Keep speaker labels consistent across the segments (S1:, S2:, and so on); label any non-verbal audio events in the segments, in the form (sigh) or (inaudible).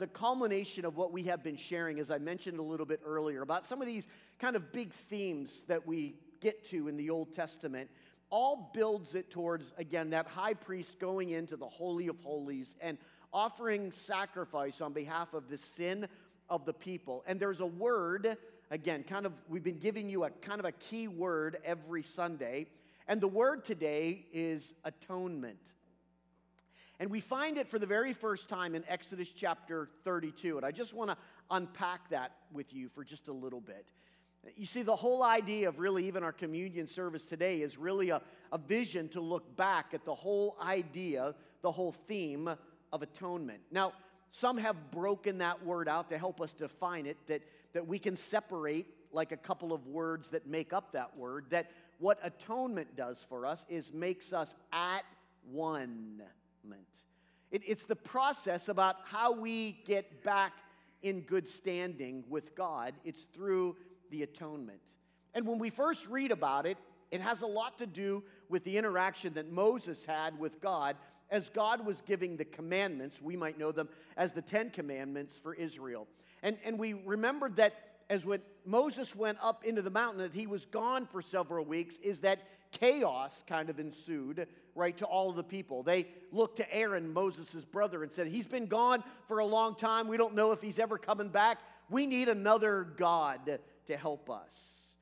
S1: the culmination of what we have been sharing, as I mentioned a little bit earlier, about some of these kind of big themes that we get to in the Old Testament, all builds it towards, again, that high priest going into the Holy of Holies and offering sacrifice on behalf of the sin of the people. And there's a word, again, kind of, we've been giving you a kind of a key word every Sunday. And the word today is atonement. And we find it for the very first time in Exodus chapter 32. And I just want to unpack that with you for just a little bit. You see, the whole idea of really even our communion service today is really a, a vision to look back at the whole idea, the whole theme of atonement. Now, some have broken that word out to help us define it, that, that we can separate like a couple of words that make up that word, that what atonement does for us is makes us at one. It, it's the process about how we get back in good standing with God. It's through the atonement. And when we first read about it, it has a lot to do with the interaction that Moses had with God as God was giving the commandments. We might know them as the Ten Commandments for Israel. And, and we remembered that as when Moses went up into the mountain, that he was gone for several weeks, is that chaos kind of ensued, right, to all of the people. They looked to Aaron, Moses' brother, and said, He's been gone for a long time. We don't know if he's ever coming back. We need another God to help us.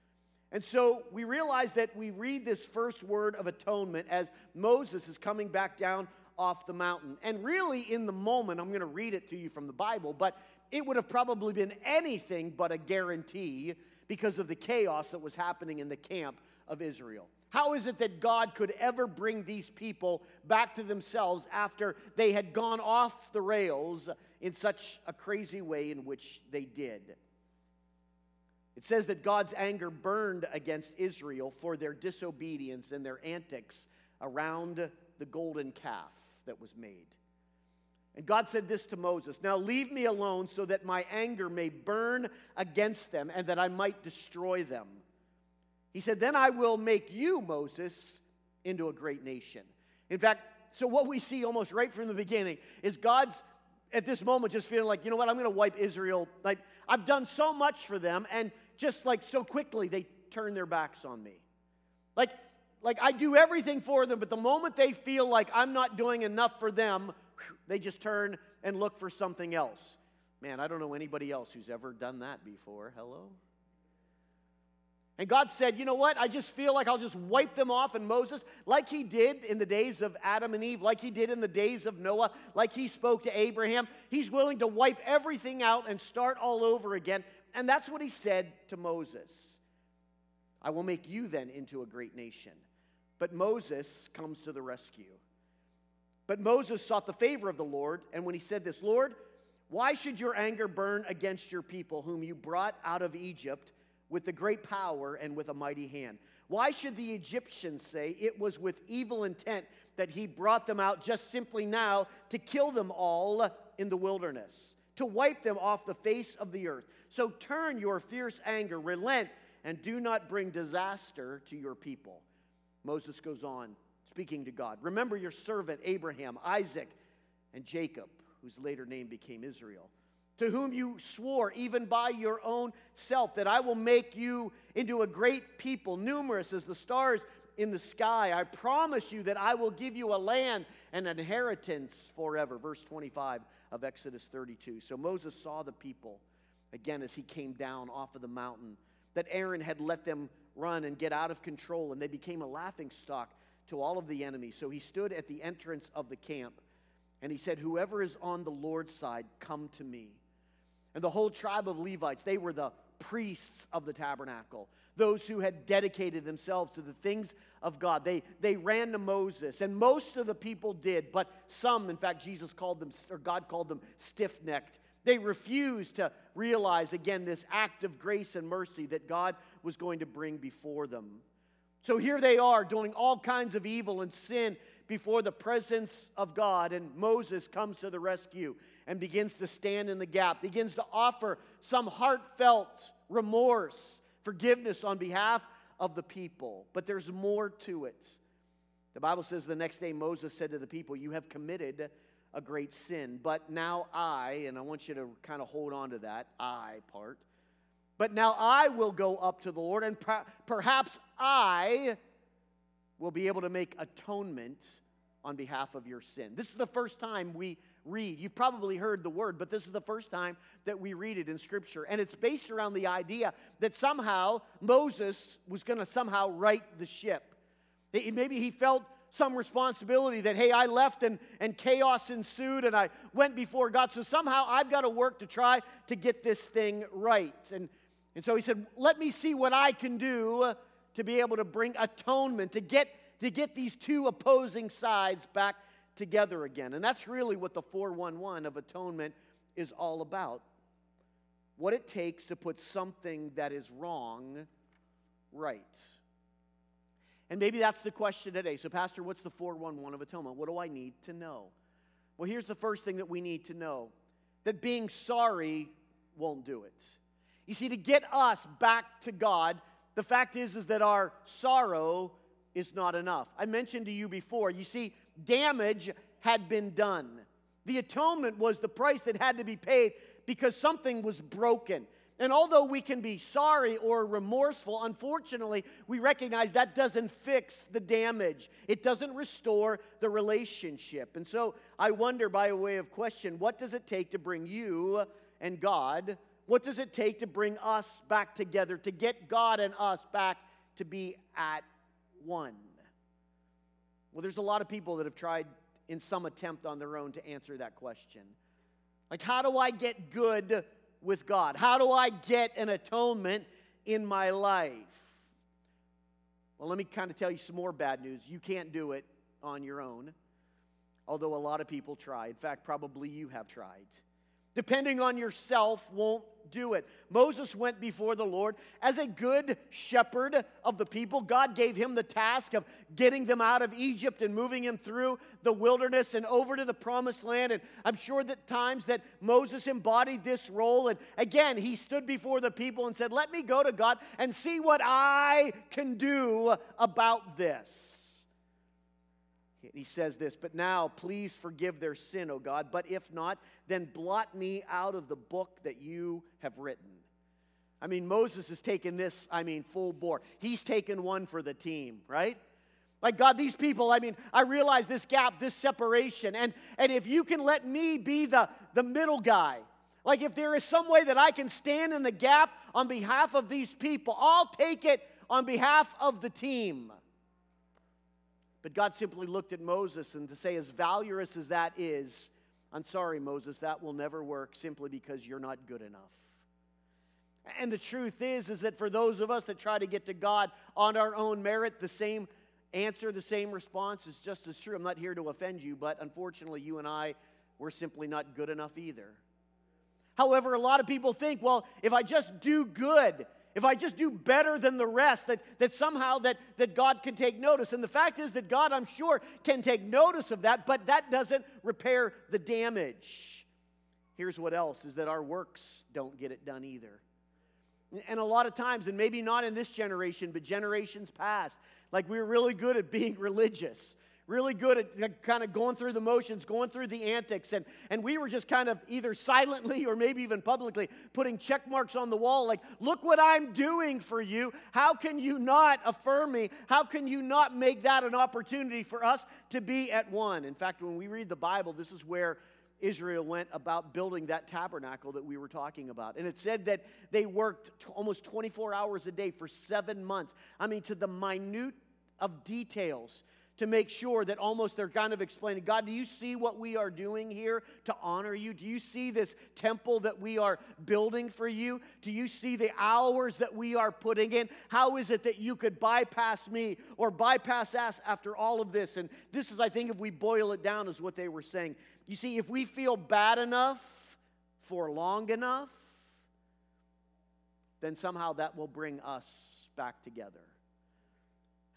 S1: And so we realize that we read this first word of atonement as Moses is coming back down off the mountain. And really, in the moment, I'm going to read it to you from the Bible, but it would have probably been anything but a guarantee because of the chaos that was happening in the camp of Israel. How is it that God could ever bring these people back to themselves after they had gone off the rails in such a crazy way in which they did? It says that God's anger burned against Israel for their disobedience and their antics around the golden calf that was made. And God said this to Moses Now leave me alone so that my anger may burn against them and that I might destroy them. He said, Then I will make you, Moses, into a great nation. In fact, so what we see almost right from the beginning is God's at this moment just feeling like, you know what, I'm going to wipe Israel. Like, I've done so much for them, and just like so quickly, they turn their backs on me. Like, like I do everything for them, but the moment they feel like I'm not doing enough for them, they just turn and look for something else. Man, I don't know anybody else who's ever done that before. Hello? And God said, You know what? I just feel like I'll just wipe them off. And Moses, like he did in the days of Adam and Eve, like he did in the days of Noah, like he spoke to Abraham, he's willing to wipe everything out and start all over again. And that's what he said to Moses I will make you then into a great nation. But Moses comes to the rescue. But Moses sought the favor of the Lord, and when he said this, Lord, why should your anger burn against your people, whom you brought out of Egypt with the great power and with a mighty hand? Why should the Egyptians say it was with evil intent that he brought them out just simply now to kill them all in the wilderness, to wipe them off the face of the earth? So turn your fierce anger, relent, and do not bring disaster to your people. Moses goes on speaking to God. Remember your servant Abraham, Isaac, and Jacob, whose later name became Israel, to whom you swore, even by your own self, that I will make you into a great people, numerous as the stars in the sky. I promise you that I will give you a land and inheritance forever. Verse 25 of Exodus 32. So Moses saw the people again as he came down off of the mountain, that Aaron had let them run and get out of control, and they became a laughing stock to all of the enemy. So he stood at the entrance of the camp and he said, Whoever is on the Lord's side, come to me. And the whole tribe of Levites, they were the priests of the tabernacle, those who had dedicated themselves to the things of God. They, they ran to Moses, and most of the people did, but some, in fact, Jesus called them, or God called them stiff necked. They refused to realize again this act of grace and mercy that God was going to bring before them. So here they are doing all kinds of evil and sin before the presence of God. And Moses comes to the rescue and begins to stand in the gap, begins to offer some heartfelt remorse, forgiveness on behalf of the people. But there's more to it. The Bible says the next day Moses said to the people, You have committed a great sin. But now I, and I want you to kind of hold on to that I part, but now I will go up to the Lord, and per- perhaps I will be able to make atonement on behalf of your sin. This is the first time we read. You've probably heard the word, but this is the first time that we read it in Scripture. And it's based around the idea that somehow Moses was going to somehow right the ship. Maybe he felt some responsibility that, hey, I left and, and chaos ensued and I went before God. So somehow I've got to work to try to get this thing right. And, and so he said, let me see what I can do to be able to bring atonement, to get, to get these two opposing sides back together again. And that's really what the 411 of atonement is all about. What it takes to put something that is wrong right. And maybe that's the question today. So, Pastor, what's the 411 of atonement? What do I need to know? Well, here's the first thing that we need to know that being sorry won't do it. You see, to get us back to God, the fact is, is that our sorrow is not enough. I mentioned to you before, you see, damage had been done. The atonement was the price that had to be paid because something was broken. And although we can be sorry or remorseful, unfortunately, we recognize that doesn't fix the damage. It doesn't restore the relationship. And so I wonder, by way of question, what does it take to bring you and God? What does it take to bring us back together, to get God and us back to be at one? Well, there's a lot of people that have tried in some attempt on their own to answer that question. Like, how do I get good with God? How do I get an atonement in my life? Well, let me kind of tell you some more bad news. You can't do it on your own, although a lot of people try. In fact, probably you have tried. Depending on yourself won't do it. Moses went before the Lord as a good shepherd of the people. God gave him the task of getting them out of Egypt and moving him through the wilderness and over to the promised land. And I'm sure that times that Moses embodied this role. And again, he stood before the people and said, Let me go to God and see what I can do about this. He says this, but now please forgive their sin, O God. But if not, then blot me out of the book that you have written. I mean, Moses has taken this, I mean, full bore. He's taken one for the team, right? Like, God, these people, I mean, I realize this gap, this separation. And, and if you can let me be the, the middle guy, like if there is some way that I can stand in the gap on behalf of these people, I'll take it on behalf of the team. But God simply looked at Moses and to say, as valorous as that is, I'm sorry, Moses, that will never work simply because you're not good enough. And the truth is, is that for those of us that try to get to God on our own merit, the same answer, the same response is just as true. I'm not here to offend you, but unfortunately, you and I, we're simply not good enough either. However, a lot of people think, well, if I just do good, if I just do better than the rest, that, that somehow that, that God can take notice. And the fact is that God, I'm sure, can take notice of that, but that doesn't repair the damage. Here's what else is that our works don't get it done either. And a lot of times, and maybe not in this generation, but generations past, like we we're really good at being (laughs) religious really good at kind of going through the motions, going through the antics. And, and we were just kind of either silently (laughs) or maybe even publicly putting check marks on the wall like, look what I'm doing for you. How can you not affirm me? How can you not make that an opportunity for us to be at one? In fact, when we read the Bible, this is where Israel went about building that tabernacle that we were talking about. And it said that they worked t- almost 24 hours a day for seven months. I mean, to the minute of details to make sure that almost they're kind of explaining God, do you see what we are doing here to honor you? Do you see this temple that we are building for you? Do you see the hours that we are putting in? How is it that you could bypass me or bypass us after all of this? And this is, I think, if we boil it down, is what they were saying. You see, if we feel bad enough for long enough, then somehow that will bring us back together.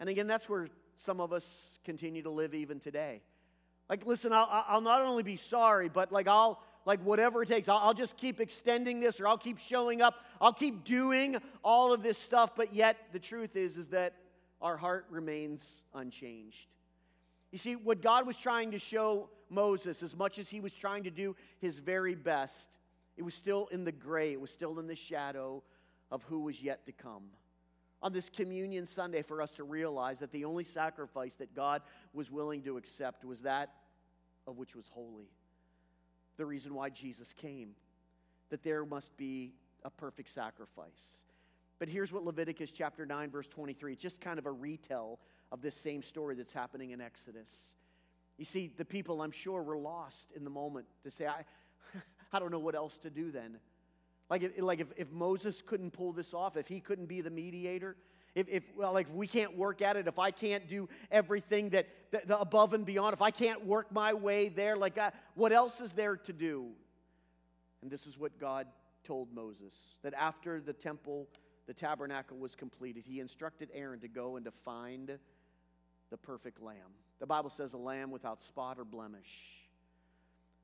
S1: And again, that's where some of us continue to live even today. Like, listen, I'll, I'll not only be sorry, but like, I'll, like, whatever it takes, I'll, I'll just keep extending this or I'll keep showing up. I'll keep doing all of this stuff, but yet the truth is, is that our heart remains unchanged. You see, what God was trying to show Moses, as much as he was trying to do his very best, it was still in the gray, it was still in the shadow of who was yet to come. On this communion Sunday, for us to realize that the only sacrifice that God was willing to accept was that of which was holy. The reason why Jesus came, that there must be a perfect sacrifice. But here's what Leviticus chapter 9, verse 23, it's just kind of a retell of this same story that's happening in Exodus. You see, the people, I'm sure, were lost in the moment to say, I, (laughs) I don't know what else to do then. Like, if, like if, if Moses couldn't pull this off, if he couldn't be the mediator, if, if well, like if we can't work at it, if I can't do everything that, the above and beyond, if I can't work my way there, like I, what else is there to do? And this is what God told Moses that after the temple, the tabernacle was completed, he instructed Aaron to go and to find the perfect lamb. The Bible says a lamb without spot or blemish.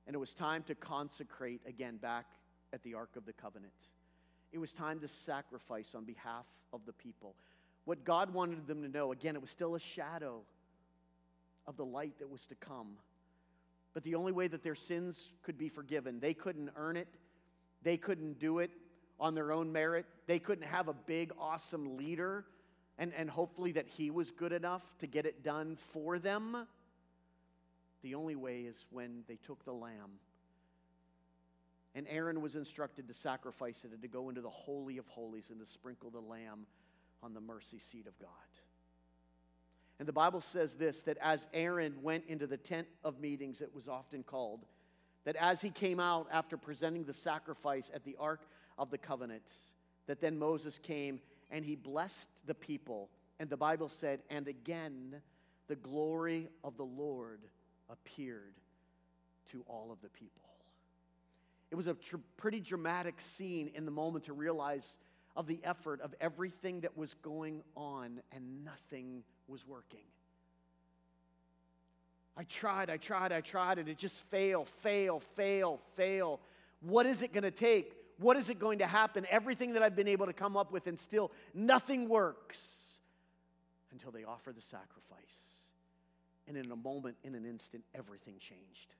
S1: And it was time to consecrate again back at the Ark of the Covenant. It was time to sacrifice on behalf of the people. What God wanted them to know, again, it was still a shadow of the light that was to come. But the only way that their sins could be forgiven, they couldn't earn it, they couldn't do it on their own merit, they couldn't have a big, awesome leader and, and hopefully that he was good enough to get it done for them. The only way is when they took the lamb and Aaron was instructed to sacrifice it and to go into the Holy of Holies and to sprinkle the lamb on the mercy seat of God. And the Bible says this that as Aaron went into the tent of meetings, it was often called, that as he came out after presenting the sacrifice at the Ark of the Covenant, that then Moses came and he blessed the people. And the Bible said, and again the glory of the Lord appeared to all of the people. It was a tr- pretty dramatic scene in the moment to realize of the effort of everything that was going on and nothing was working. I tried, I tried, I tried, and it just fail, fail, fail, fail. What is it going to take? What is it going to happen? Everything that I've been able to come up with, and still nothing works until they offer the sacrifice. And in a moment, in an instant, everything changed.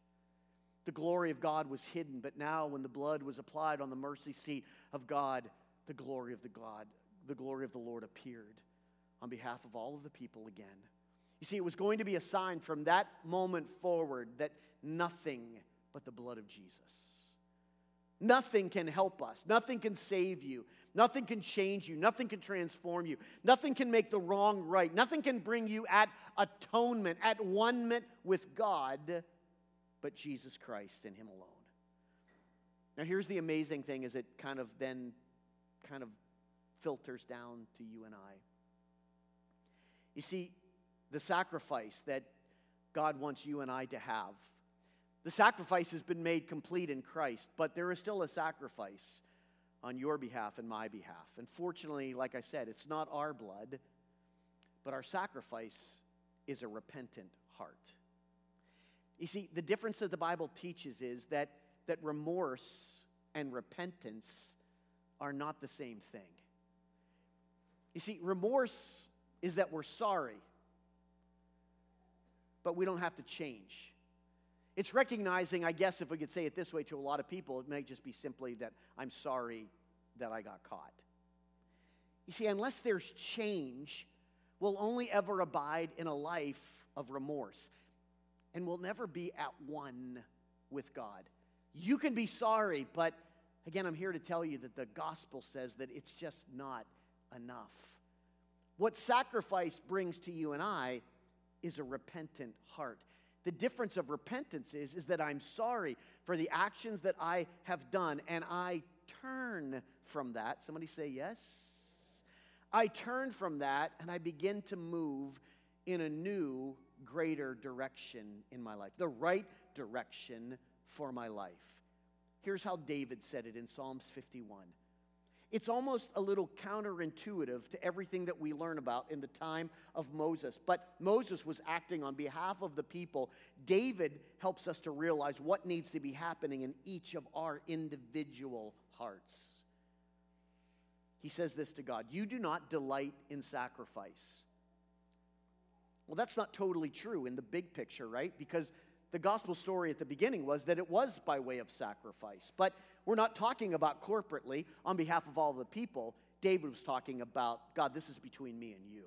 S1: The glory of God was hidden, but now when the blood was applied on the mercy seat of God, the glory of the God, the glory of the Lord appeared on behalf of all of the people again. You see, it was going to be a sign from that moment forward that nothing but the blood of Jesus. Nothing can help us. Nothing can save you. Nothing can change you. Nothing can transform you. Nothing can make the wrong right. Nothing can bring you at atonement, at one with God but Jesus Christ and Him alone. Now, here's the amazing thing is it kind of then kind of filters down to you and I. You see, the sacrifice that God wants you and I to have, the sacrifice has been made complete in Christ, but there is still a sacrifice on your behalf and my behalf. And fortunately, like I said, it's not our blood, but our sacrifice is a repentant heart. You see, the difference that the Bible teaches is that, that remorse and repentance are not the same thing. You see, remorse is that we're sorry, but we don't have to change. It's recognizing, I guess, if we could say it this way to a lot of people, it might just be simply that I'm sorry that I got caught. You see, unless there's change, we'll only ever abide in a life of remorse and will never be at one with God. You can be sorry, but again, I'm here to tell you that the gospel says that it's just not enough. What sacrifice brings to you and I is a repentant heart. The difference of repentance is, is that I'm sorry for the actions that I have done and I turn from that. Somebody say yes. I turn from that and I begin to move in a new greater direction in my life, the right direction for my life. Here's how David said it in Psalms 51. It's almost a little counterintuitive to everything that we learn about in the time of Moses. But Moses was acting on behalf of the people. David helps us to realize what needs to be happening in each of our individual hearts. He says this to God You do not delight in sacrifice. Well, that's not totally true in the big picture, right? Because the gospel story at the beginning was that it was by way of sacrifice. But we're not talking about corporately on behalf of all the people. David was talking about, God, this is between me and you.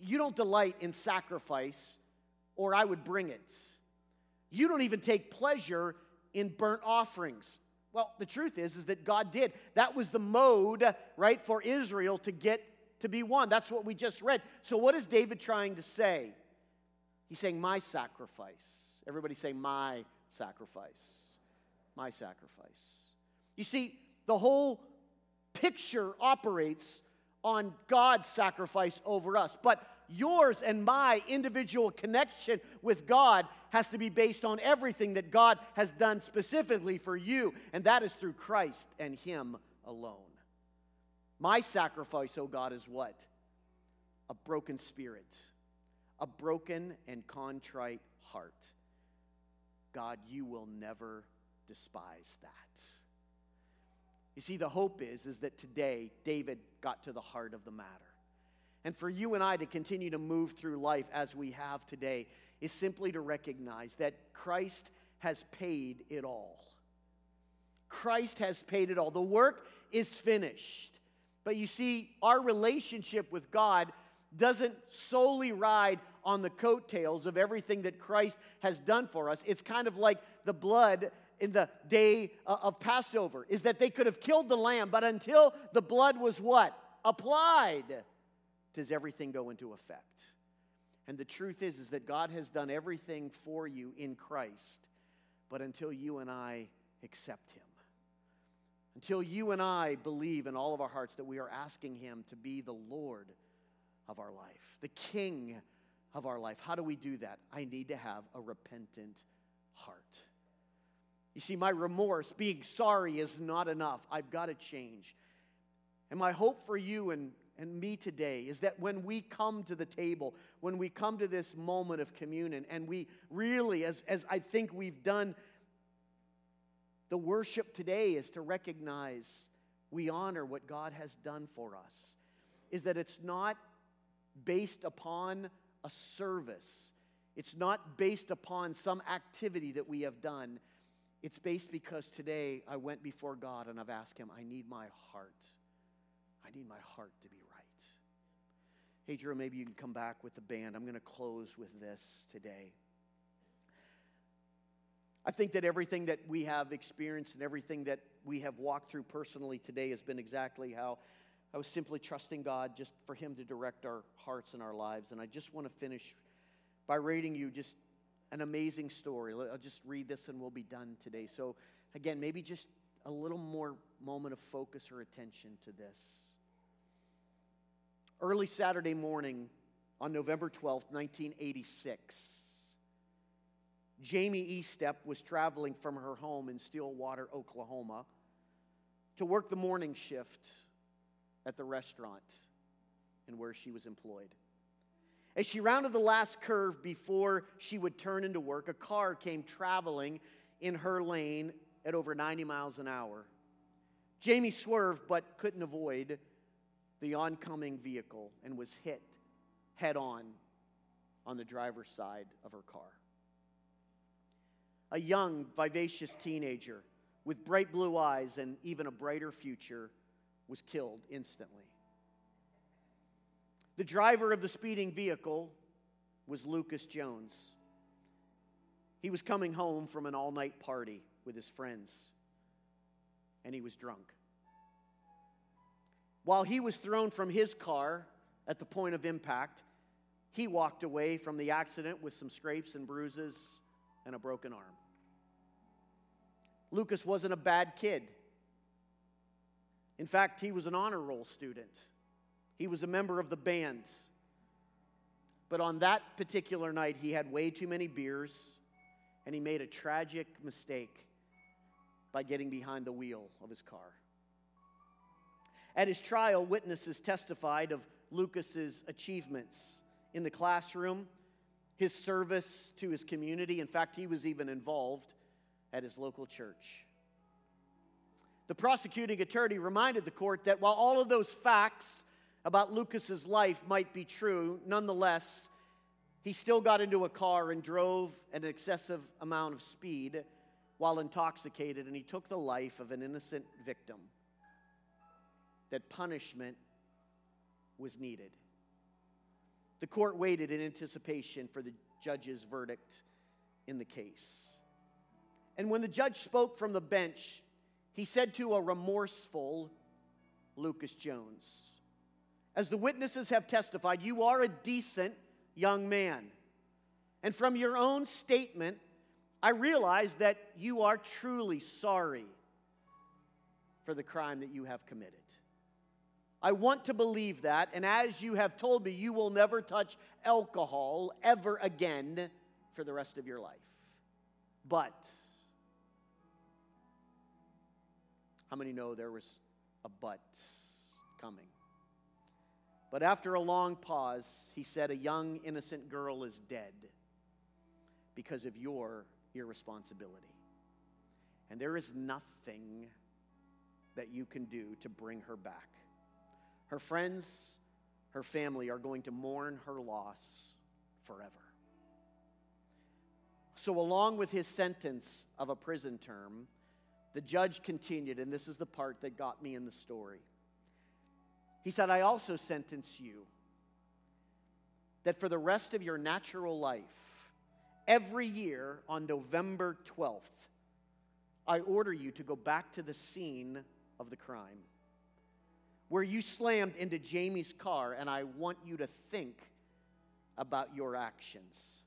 S1: You don't delight in sacrifice, or I would bring it. You don't even take pleasure in burnt offerings. Well, the truth is, is that God did. That was the mode, right, for Israel to get to be one. That's what we just read. So, what is David trying to say? He's saying, My sacrifice. Everybody say, My sacrifice. My sacrifice. You see, the whole picture operates on God's sacrifice over us. But yours and my individual connection with God has to be based on everything that God has done specifically for you, and that is through Christ and Him alone. My sacrifice, oh God, is what? A broken spirit, a broken and contrite heart. God, you will never despise that. You see, the hope is, is that today David got to the heart of the matter. And for you and I to continue to move through life as we have today is simply to recognize that Christ has paid it all. Christ has paid it all. The work is finished. But you see, our relationship with God doesn't solely ride on the coattails of everything that Christ has done for us. It's kind of like the blood in the day uh, of Passover, is that they could have killed the lamb, but until the blood was what? Applied, does everything go into effect. And the truth is, is that God has done everything for you in Christ, but until you and I accept Him, until you and I believe in all of our hearts that we are asking Him to be the Lord of our life, the King of our life. How do we do that? I need to have a repentant heart. You see, my remorse, being sorry, is not enough. I've got to change. And my hope for you and, and me today is that when we come to the table, when we come to this moment of communion, and we really, as, as I think we've done the worship today is to recognize we honor what God has done for us, is that it's not based upon a service, it's not based upon some activity that we have done. It's based because today I went before God and I've asked Him, I need my heart. I need my heart to be right. Hey, Jerome, maybe you can come back with the band. I'm going to close with this today. I think that everything that we have experienced and everything that we have walked through personally today has been exactly how I was simply trusting God just for Him to direct our hearts and our lives. And I just want to finish by reading you just an amazing story. I'll just read this and we'll be done today. So, again, maybe just a little more moment of focus or attention to this. Early Saturday morning on November 12th, 1986. Jamie Estep was traveling from her home in Stillwater, Oklahoma, to work the morning shift at the restaurant and where she was employed. As she rounded the last curve before she would turn into work, a car came traveling in her lane at over 90 miles an hour. Jamie swerved but couldn't avoid the oncoming vehicle and was hit head on on the driver's side of her car a young, vivacious teenager with bright blue eyes and even a brighter future, was killed instantly. The driver of the speeding vehicle was Lucas Jones. He was coming home from an all night party with his friends, and he was drunk. While he was thrown from his car at the point of impact, he walked away from the accident with some scrapes and bruises and a broken arm. Lucas wasn't a bad kid. In fact, he was an honor roll student, he was a member of the band. But on that particular night, he had way too many beers and he made a tragic mistake by getting behind the wheel of his car. At his trial, witnesses testified of Lucas's achievements in the classroom, his service to his community. In fact, he was even involved at his local church. The prosecuting attorney reminded the court that while all of those facts about Lucas's life might be true, nonetheless, he still got into a car and drove an excessive amount of speed while intoxicated, and he took the life of an innocent victim. That punishment was needed. The court waited in anticipation for the judge's verdict in the case. And when the judge spoke from the bench, he said to a remorseful Lucas Jones, As the witnesses have testified, you are a decent young man. And from your own statement, I realize that you are truly sorry for the crime that you have committed. I want to believe that, and as you have told me, you will never touch alcohol ever again for the rest of your life. But, how many know there was a but coming? But after a long pause, he said, A young, innocent girl is dead because of your irresponsibility. And there is nothing that you can do to bring her back. Her friends, her family are going to mourn her loss forever. So, along with his sentence of a prison term, the judge continued, and this is the part that got me in the story. He said, I also sentence you that for the rest of your natural life, every year on November 12th, I order you to go back to the scene of the crime where you slammed into Jamie's car, and I want you to think about your actions.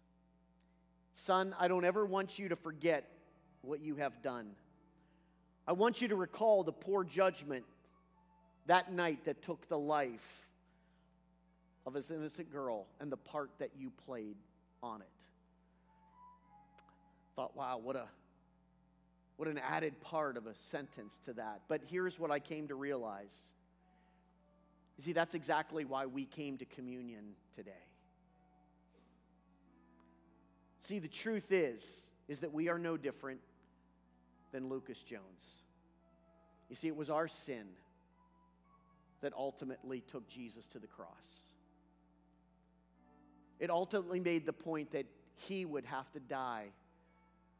S1: Son, I don't ever want you to forget what you have done. I want you to recall the poor judgment that night that took the life of this innocent girl and the part that you played on it. Thought, wow, what a what an added part of a sentence to that. But here's what I came to realize. You see, that's exactly why we came to communion today. See, the truth is, is that we are no different than Lucas Jones. You see, it was our sin that ultimately took Jesus to the cross. It ultimately made the point that he would have to die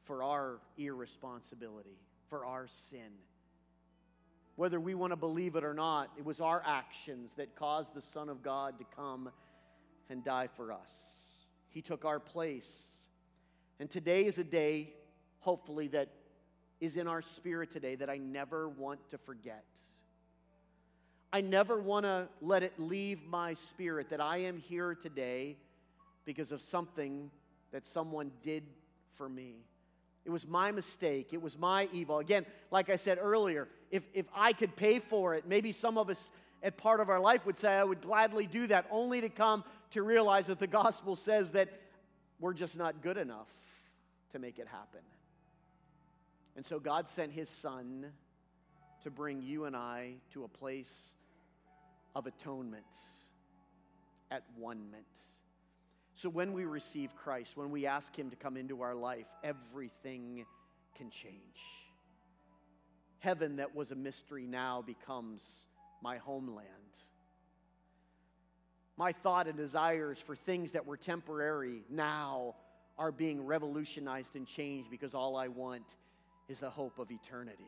S1: for our irresponsibility, for our sin. Whether we want to believe it or not, it was our actions that caused the Son of God to come and die for us. He took our place. And today is a day, hopefully, that is in our spirit today that I never want to forget. I never want to let it leave my spirit that I am here today because of something that someone did for me. It was my mistake. It was my evil. Again, like I said earlier, if, if I could pay for it, maybe some of us at part of our life would say, I would gladly do that, only to come to realize that the gospel says that we're just not good enough to make it happen. And so God sent his son to bring you and I to a place of atonement, at one ment. So when we receive Christ, when we ask Him to come into our life, everything can change. Heaven, that was a mystery, now becomes my homeland. My thought and desires for things that were temporary now are being revolutionized and changed because all I want is the hope of eternity.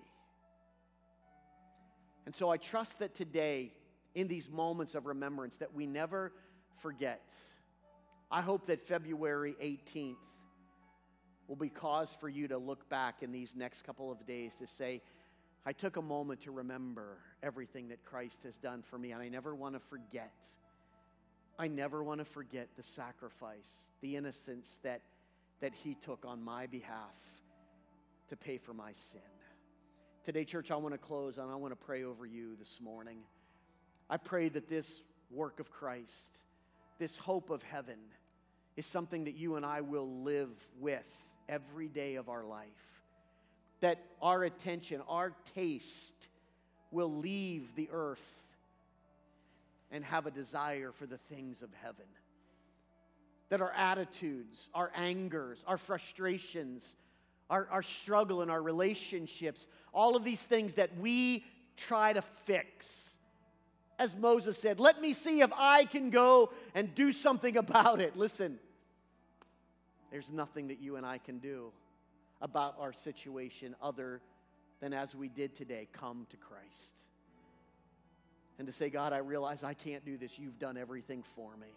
S1: And so I trust that today, in these moments of remembrance, that we never forget I hope that February 18th will be cause for you to look back in these next couple of days to say, I took a moment to remember everything that Christ has done for me, and I never want to forget. I never want to forget the sacrifice, the innocence that, that He took on my behalf to pay for my sin. Today, church, I want to close and I want to pray over you this morning. I pray that this work of Christ, this hope of heaven, is something that you and I will live with every day of our life. That our attention, our taste will leave the earth and have a desire for the things of heaven. That our attitudes, our angers, our frustrations, our, our struggle in our relationships, all of these things that we try to fix. As Moses said, let me see if I can go and do something about it. Listen, there's nothing that you and I can do about our situation other than as we did today, come to Christ. And to say, God, I realize I can't do this. You've done everything for me.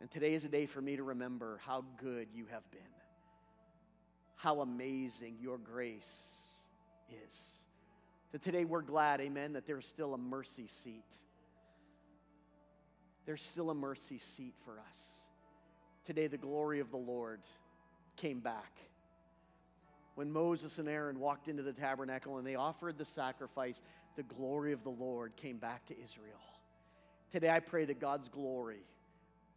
S1: And today is a day for me to remember how good you have been, how amazing your grace is. That today we're glad, amen, that there's still a mercy seat. There's still a mercy seat for us. Today, the glory of the Lord came back. When Moses and Aaron walked into the tabernacle and they offered the sacrifice, the glory of the Lord came back to Israel. Today, I pray that God's glory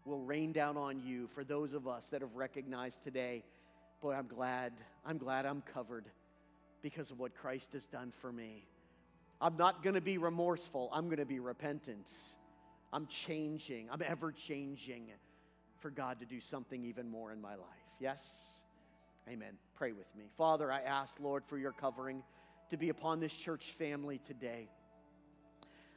S1: will rain down on you for those of us that have recognized today, boy, I'm glad, I'm glad I'm covered because of what Christ has done for me. I'm not going to be remorseful, I'm going to be repentant. I'm changing, I'm ever changing for God to do something even more in my life. Yes? Amen. Pray with me. Father, I ask, Lord, for your covering to be upon this church family today.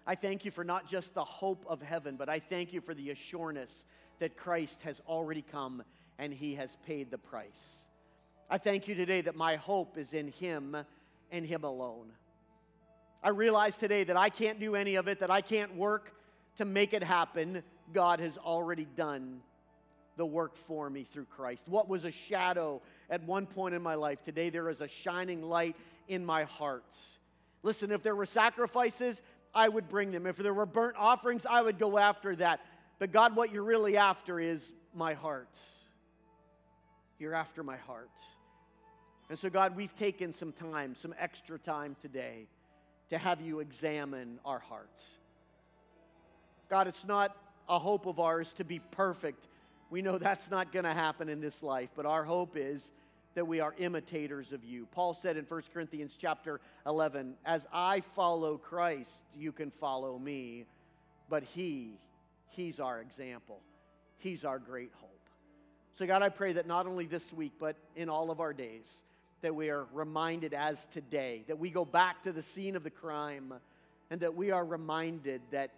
S1: I thank you for not just the hope of heaven, but I thank you for the assurance that Christ has already come and he has paid the price. I thank you today that my hope is in him and him alone. I realize today that I can't do any of it, that I can't work to make it happen. God has already done the work for me through Christ. What was a shadow at one point in my life, today there is a shining light in my heart. Listen, if there were sacrifices, I would bring them. If there were burnt offerings, I would go after that. But God, what you're really after is my heart. You're after my heart. And so, God, we've taken some time, some extra time today to have you examine our hearts. God, it's not a hope of ours to be perfect. We know that's not going to happen in this life, but our hope is that we are imitators of you. Paul said in 1 Corinthians chapter 11, as I follow Christ, you can follow me, but he, he's our example. He's our great hope. So God, I pray that not only this week, but in all of our days, that we are reminded as today, that we go back to the scene of the crime, and that we are reminded that,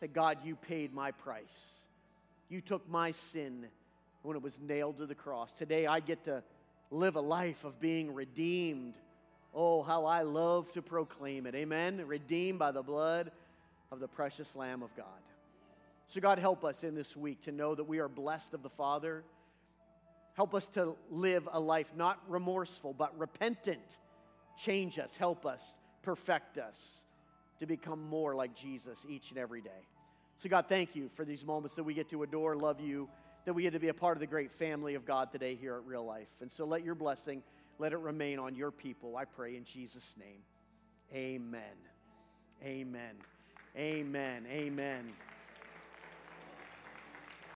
S1: that God, you paid my price. You took my sin when it was nailed to the cross. Today I get to live a life of being redeemed. Oh, how I love to proclaim it. Amen. Redeemed by the blood of the precious Lamb of God. So, God, help us in this week to know that we are blessed of the Father. Help us to live a life not remorseful, but repentant. Change us, help us, perfect us to become more like Jesus each and every day. So, God, thank you for these moments that we get to adore, love you that we get to be a part of the great family of God today here at Real Life. And so let your blessing, let it remain on your people, I pray in Jesus' name. Amen. Amen. Amen. Amen.